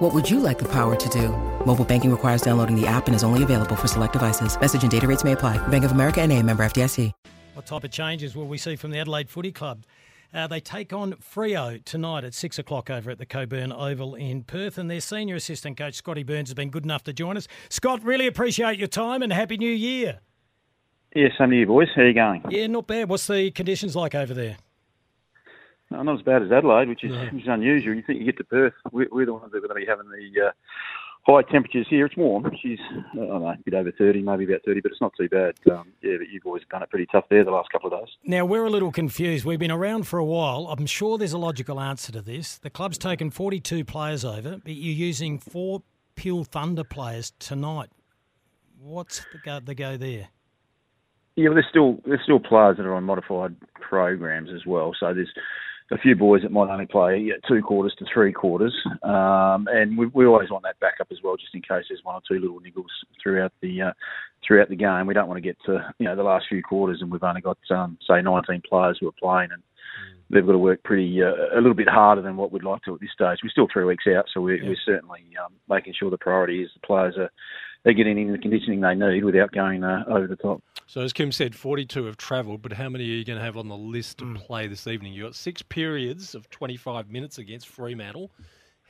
What would you like the power to do? Mobile banking requires downloading the app and is only available for select devices. Message and data rates may apply. Bank of America and a member FDIC. What type of changes will we see from the Adelaide Footy Club? Uh, they take on Freo tonight at six o'clock over at the Coburn Oval in Perth, and their senior assistant coach Scotty Burns has been good enough to join us. Scott, really appreciate your time and happy New Year. Yeah, same to you, boys. How are you going? Yeah, not bad. What's the conditions like over there? No, not as bad as Adelaide, which is, no. which is unusual. You think you get to Perth, we're, we're the ones that are going to be having the uh, high temperatures here. It's warm. She's, I don't know, a bit over 30, maybe about 30, but it's not too bad. Um, yeah, but you boys have done it pretty tough there the last couple of days. Now, we're a little confused. We've been around for a while. I'm sure there's a logical answer to this. The club's taken 42 players over, but you're using four Peel Thunder players tonight. What's the go, the go there? Yeah, well, there's still there's still players that are on modified programs as well. So there's a few boys that might only play two quarters to three quarters, um, and we, we always want that backup as well, just in case there's one or two little niggles throughout the uh, throughout the game. We don't want to get to you know the last few quarters and we've only got um, say 19 players who are playing, and they've got to work pretty uh, a little bit harder than what we'd like to at this stage. We're still three weeks out, so we're, yeah. we're certainly um, making sure the priority is the players are they're getting in the conditioning they need without going uh, over the top. So, as Kim said, 42 have travelled, but how many are you going to have on the list to mm. play this evening? You've got six periods of 25 minutes against Fremantle.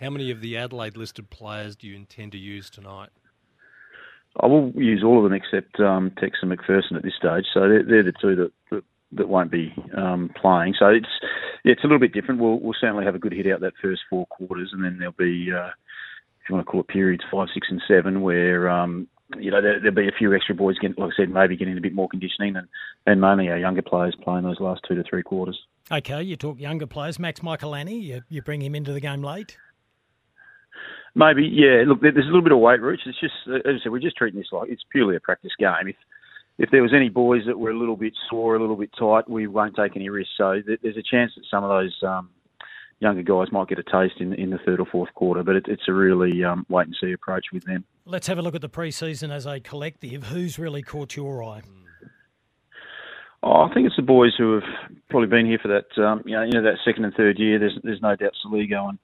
How many of the Adelaide listed players do you intend to use tonight? I will use all of them except um, Tex and McPherson at this stage. So they're, they're the two that, that, that won't be um, playing. So it's yeah, it's a little bit different. We'll, we'll certainly have a good hit out that first four quarters, and then there'll be uh, you want to call it periods five, six, and seven, where um, you know there, will be a few extra boys, getting, like I said, maybe getting a bit more conditioning, and and mainly our younger players playing those last two to three quarters. Okay, you talk younger players. Max Michelini, you, you bring him into the game late. Maybe, yeah. Look, there's a little bit of weight, Rich. It's just, as I said, we're just treating this like it's purely a practice game. If if there was any boys that were a little bit sore, a little bit tight, we won't take any risks. So there's a chance that some of those um, younger guys might get a taste in in the third or fourth quarter. But it, it's a really um, wait and see approach with them. Let's have a look at the pre-season as a collective. Who's really caught your eye? Oh, I think it's the boys who have probably been here for that, um, you know, you know, that second and third year. There's, there's no doubt Soligo and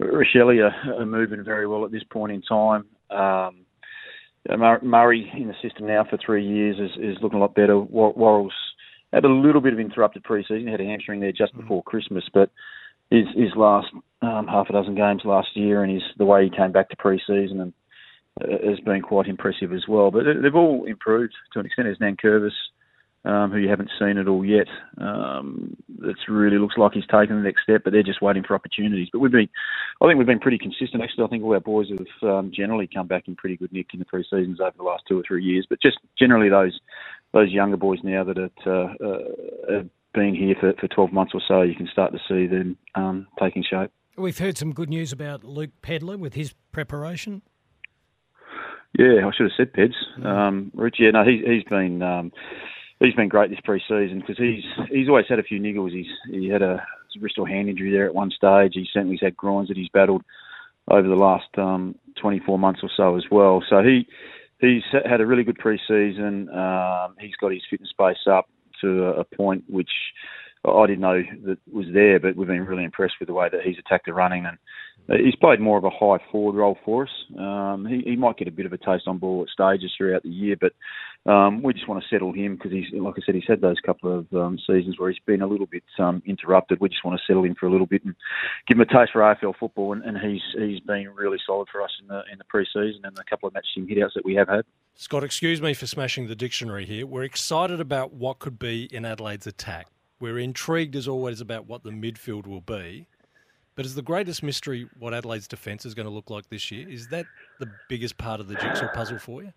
Rachele are, are, moving very well at this point in time. Um, Murray in the system now for three years is, is looking a lot better. Worrell's had a little bit of interrupted preseason, had a hamstring there just mm. before Christmas, but his his last um, half a dozen games last year and his the way he came back to pre-season and uh, has been quite impressive as well. But they've all improved to an extent. There's Nankervis, um, who you haven't seen at all yet. Um, that's really looks like he's taken the next step, but they're just waiting for opportunities. But we've been, I think we've been pretty consistent. Actually, I think all our boys have um, generally come back in pretty good nick in the pre-seasons over the last two or three years. But just generally those those younger boys now that are, uh, uh, have been here for, for 12 months or so, you can start to see them um, taking shape. We've heard some good news about Luke Pedlar with his preparation. Yeah, I should have said Peds. Mm. Um, Rich, yeah, no, he, he's been um, he's been great this pre-season because he's he's always had a few niggles. He's he had a wrist or hand injury there at one stage. He certainly's had groins that he's battled over the last um, 24 months or so as well. So he he's had a really good pre-season. Um, he's got his fitness base up to a, point which I didn't know that was there, but we've been really impressed with the way that he's attacked the running and he's played more of a high forward role for us. Um, he, he might get a bit of a taste on ball at stages throughout the year, but um, we just want to settle him because he's, like I said, he's had those couple of um, seasons where he's been a little bit um, interrupted. We just want to settle him for a little bit and give him a taste for AFL football, and, and he's he's been really solid for us in the in the pre-season and the couple of match team hit hitouts that we have had. Scott, excuse me for smashing the dictionary here. We're excited about what could be in Adelaide's attack. We're intrigued as always about what the midfield will be. But is the greatest mystery what Adelaide's defence is going to look like this year? Is that the biggest part of the jigsaw puzzle for you?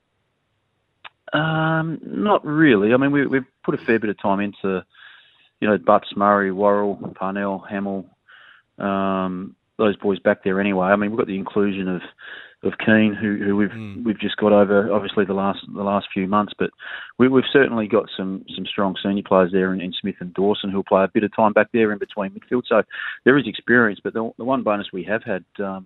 Um, not really. I mean, we, have put a fair bit of time into, you know, Butts, Murray, Worrell, Parnell, Hamill, um, those boys back there anyway. I mean, we've got the inclusion of of Keane, who, who we've mm. we've just got over obviously the last the last few months, but we, have certainly got some some strong senior players there in, in, Smith and Dawson who'll play a bit of time back there in between midfield. So there is experience, but the, the one bonus we have had um,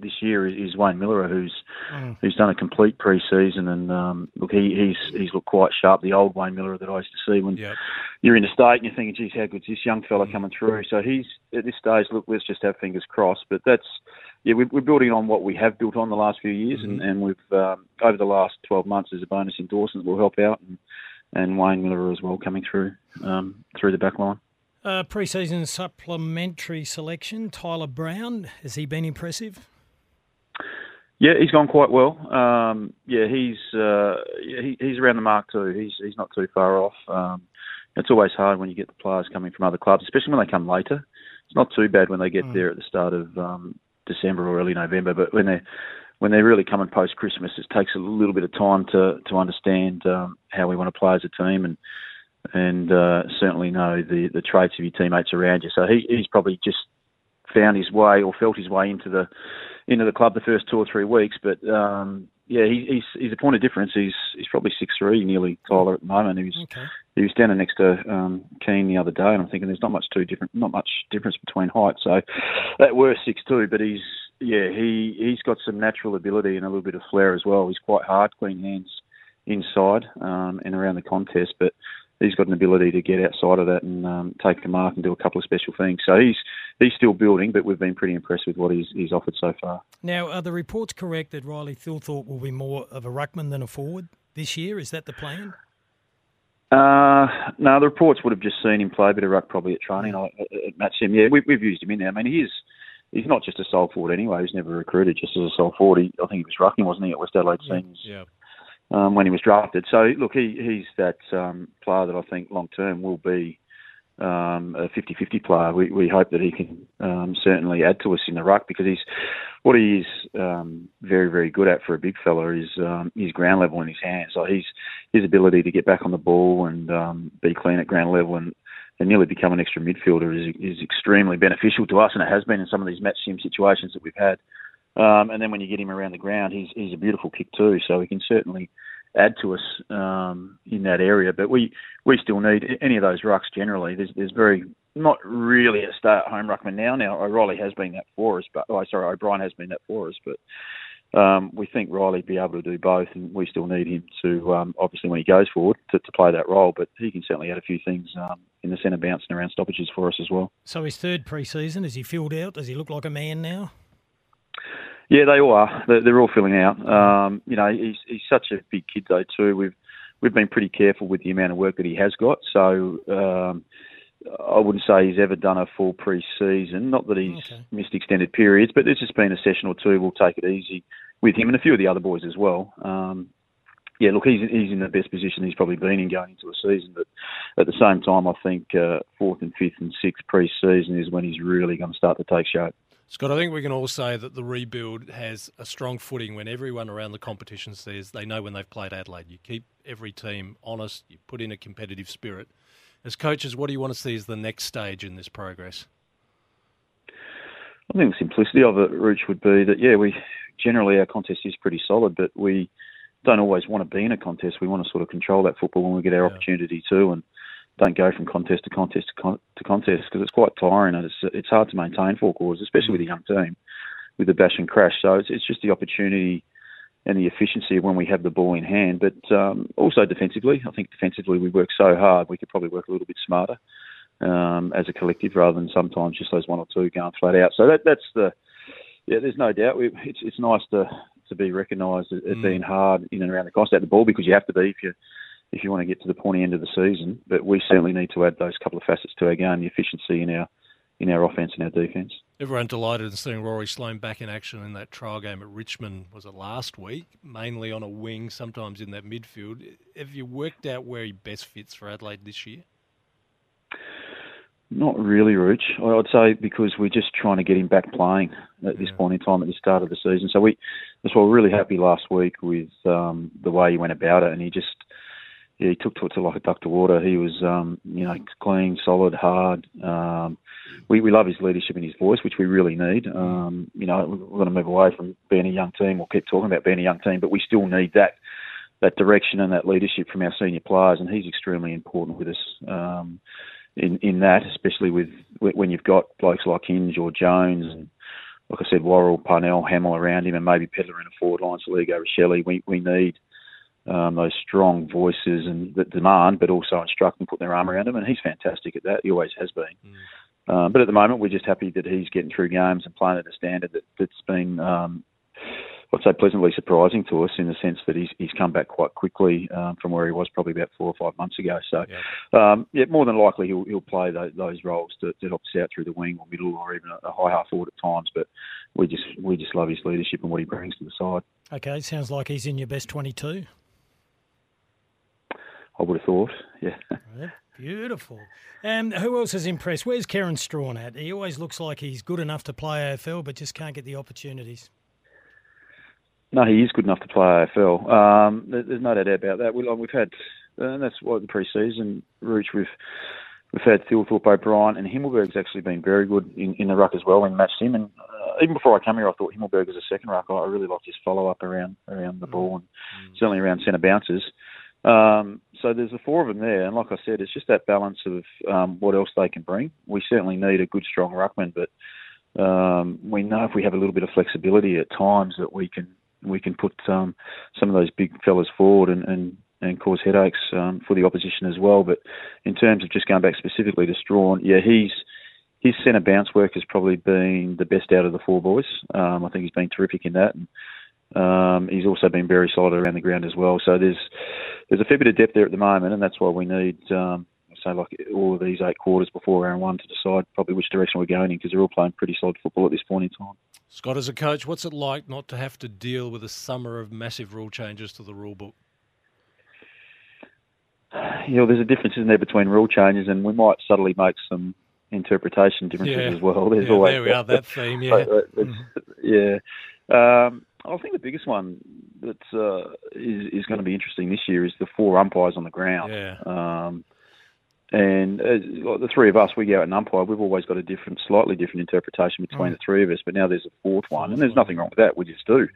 this year is, is Wayne Milera, who's mm. who's done a complete pre-season, and um, look, he, he's he's looked quite sharp. The old Wayne Milera that I used to see when yep. you're in the state and you're thinking, geez, how good's this young fella mm. coming through? So he's at this stage. Look, let's just have fingers crossed. But that's yeah, we're, we're building on what we have built on the last few years, mm-hmm. and, and we've um, over the last 12 months as a bonus endorsements will help out, and, and Wayne Milera as well coming through um, through the back line. Uh, pre-season supplementary selection, Tyler Brown, has he been impressive? Yeah, he's gone quite well. Um, yeah, he's uh, he, he's around the mark too. He's he's not too far off. Um, it's always hard when you get the players coming from other clubs, especially when they come later. It's not too bad when they get mm. there at the start of um, December or early November, but when they when they're really coming post Christmas, it takes a little bit of time to to understand um, how we want to play as a team and and uh, certainly know the the traits of your teammates around you. So he, he's probably just found his way or felt his way into the into the club the first two or three weeks. But um, yeah, he, he's he's a point of difference. He's he's probably six three, nearly Tyler at the moment. He was okay. he was standing next to um, Keane the other day, and I'm thinking there's not much too different, not much difference between height. So that were six two, but he's yeah he he's got some natural ability and a little bit of flair as well. He's quite hard, clean hands inside um, and around the contest, but he's got an ability to get outside of that and um, take the mark and do a couple of special things. So he's he's still building, but we've been pretty impressed with what he's, he's offered so far. Now, are the reports correct that Riley Thilthorpe will be more of a ruckman than a forward this year? Is that the plan? Uh, no, the reports would have just seen him play a bit of ruck probably at training at, at match sim. Yeah, we, have used him in there. I mean, he is he's not just a sole forward anyway. He's never recruited just as a sole forward. He, I think he was rucking, wasn't he, at West Adelaide yeah, Seniors? Yeah um, when he was drafted. So look, he, he's that um, player that I think long term will be um, a 50-50 player. We, we hope that he can um, certainly add to us in the ruck because he's what he is um, very very good at for a big fella is um, his ground level in his hands. So he's his ability to get back on the ball and um, be clean at ground level and, and nearly become an extra midfielder is, is extremely beneficial to us, and it has been in some of these match sim situations that we've had. Um, and then when you get him around the ground, he's he's a beautiful kick too. So he can certainly add to us um, in that area. But we we still need any of those rucks generally. There's there's very not really a stay at home ruckman now. Now O'Reilly has been that for us, but oh sorry O'Brien has been that for us, but. Um, we think Riley be able to do both, and we still need him to um, obviously when he goes forward to, to, play that role. But he can certainly add a few things um, in the centre bouncing around stoppages for us as well. So his third pre-season, is he filled out? Does he look like a man now? Yeah, they all are. They're, they're all filling out. Um, you know, he's he's such a big kid though too. We've we've been pretty careful with the amount of work that he has got. So um, I wouldn't say he's ever done a full pre-season. Not that he's okay. missed extended periods, but there's just been a session or two. We'll take it easy with him and a few of the other boys as well. Um, yeah, look, he's he's in the best position he's probably been in going into a season. But at the same time, I think uh, fourth and fifth and sixth pre-season is when he's really going to start to take shape. Scott, I think we can all say that the rebuild has a strong footing when everyone around the competition says they know when they've played Adelaide. You keep every team honest, you put in a competitive spirit. As coaches, what do you want to see as the next stage in this progress? I think the simplicity of it, Rooch, would be that, yeah, we generally our contest is pretty solid, but we don't always want to be in a contest. We want to sort of control that football when we get our yeah. opportunity to. And don't go from contest to contest to, con- to contest because it's quite tiring and it's it's hard to maintain four quarters, especially with a young team with the bash and crash. So it's it's just the opportunity and the efficiency when we have the ball in hand, but um, also defensively. I think defensively we work so hard we could probably work a little bit smarter um, as a collective rather than sometimes just those one or two going flat out. So that that's the yeah. There's no doubt we, it's it's nice to to be recognised as, mm. being hard in and around the cost at the ball because you have to be if you if you want to get to the pointy end of the season. But we certainly need to add those couple of facets to our game, the efficiency in our in our offence and our defence. Everyone delighted in seeing Rory Sloane back in action in that trial game at Richmond. Was it last week? Mainly on a wing, sometimes in that midfield. Have you worked out where he best fits for Adelaide this year? Not really, Rooch. I'd say because we're just trying to get him back playing at this yeah. point in time at the start of the season. So we, that's why we're really happy last week with um, the way he went about it, and he just yeah, he took to it to like a duck to water. He was, um, you know, clean, solid, hard. Um, we we love his leadership and his voice, which we really need. Um, you know, we're going to move away from being a young team. We'll keep talking about being a young team, but we still need that that direction and that leadership from our senior players, and he's extremely important with us. Um, in, in that, especially with when you've got blokes like Hinge or Jones and like I said, Worrell, Parnell, Hamill around him, and maybe Pedlar in a forward line, Soligo, Rachele. We we need um, those strong voices and that demand, but also instruct and put their arm around him. And he's fantastic at that. He always has been. Mm. Um, but at the moment, we're just happy that he's getting through games and playing at a standard that, that's been, um, I'd say, pleasantly surprising to us in the sense that he's he's come back quite quickly um, from where he was probably about four or five months ago. So, yeah, um, yeah more than likely he'll he'll play those, those roles to, to help us out through the wing or middle or even a, a high half forward at times. But we just we just love his leadership and what he brings to the side. Okay, sounds like he's in your best twenty-two. I would have thought. Yeah. beautiful. Um, who else has impressed? Where's Kieran Strachan at? He always looks like he's good enough to play AFL, but just can't get the opportunities. No, he is good enough to play AFL. Um, there's no doubt about that. We, have had, and that's what the pre-season route we've we've had Thilthorpe, O'Brien, and Himmelberg's actually been very good in, in the ruck as well. We matched him, and uh, even before I came here, I thought Himmelberg was a second ruck. I really liked his follow up around around the mm. ball and mm. certainly around centre bounces. Um, so there's the four of them there, and like I said, it's just that balance of um, what else they can bring. We certainly need a good, strong ruckman, but um, we know if we have a little bit of flexibility at times that we can we can put um, some of those big fellas forward and, and, and cause headaches um, for the opposition as well. But in terms of just going back specifically to Strachan, yeah, he's his centre bounce work has probably been the best out of the four boys. Um, I think he's been terrific in that. And, um, he's also been very solid around the ground as well. So there's there's a fair bit of depth there at the moment, and that's why we need um, say like all of these eight quarters before round one to decide probably which direction we're going in because they're all playing pretty solid football at this point in time. Scott, as a coach, what's it like not to have to deal with a summer of massive rule changes to the rule book? You know, there's a difference isn't there between rule changes, and we might subtly make some interpretation differences yeah. as well. There's yeah, always there we that, are, that theme, yeah. yeah. Um, I think the biggest one that uh, is, is going to be interesting this year is the four umpires on the ground. Yeah. Um, and uh, like the three of us, we go out and umpire. We've always got a different, slightly different interpretation between mm. the three of us. But now there's a fourth one, and there's nothing wrong with that. We just do. You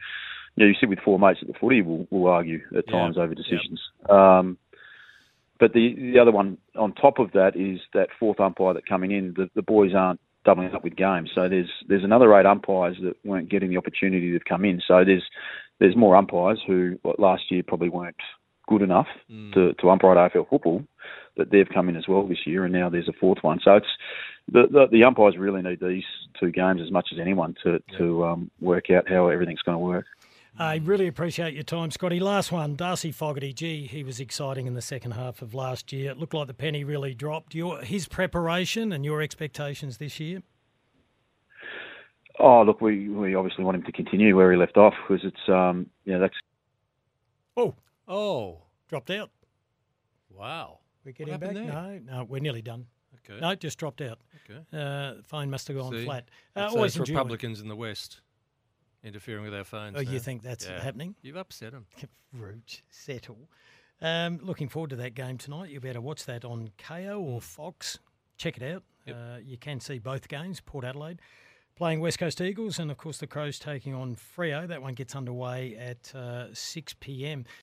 know, you sit with four mates at the footy, we'll, we'll argue at times yeah. over decisions. Yeah. Um, but the the other one on top of that is that fourth umpire that coming in. The, the boys aren't doubling up with games. So there's there's another eight umpires that weren't getting the opportunity to come in. So there's there's more umpires who last year probably weren't good enough mm. to, to umpire AFL football that they've come in as well this year, and now there's a fourth one. So it's the the, the umpires really need these two games as much as anyone to to um, work out how everything's going to work. I really appreciate your time, Scotty. Last one, Darcy Fogarty. Gee, he was exciting in the second half of last year. It looked like the penny really dropped. Your his preparation and your expectations this year. Oh, look, we, we obviously want him to continue where he left off because it's um yeah that's. Oh, oh, dropped out. Wow. We're getting back. There? No, no, we're nearly done. Okay. No, just dropped out. Okay. Uh, phone must have gone See, flat. Uh, always Republicans in the West interfering with our phones. Oh, you think that's yeah. happening? You've upset them. Rude. Settle. Um, looking forward to that game tonight. You better watch that on Kayo or Fox. Check it out. Yep. Uh, you can see both games. Port Adelaide playing West Coast Eagles, and of course the Crows taking on Freo. That one gets underway at uh, 6 p.m.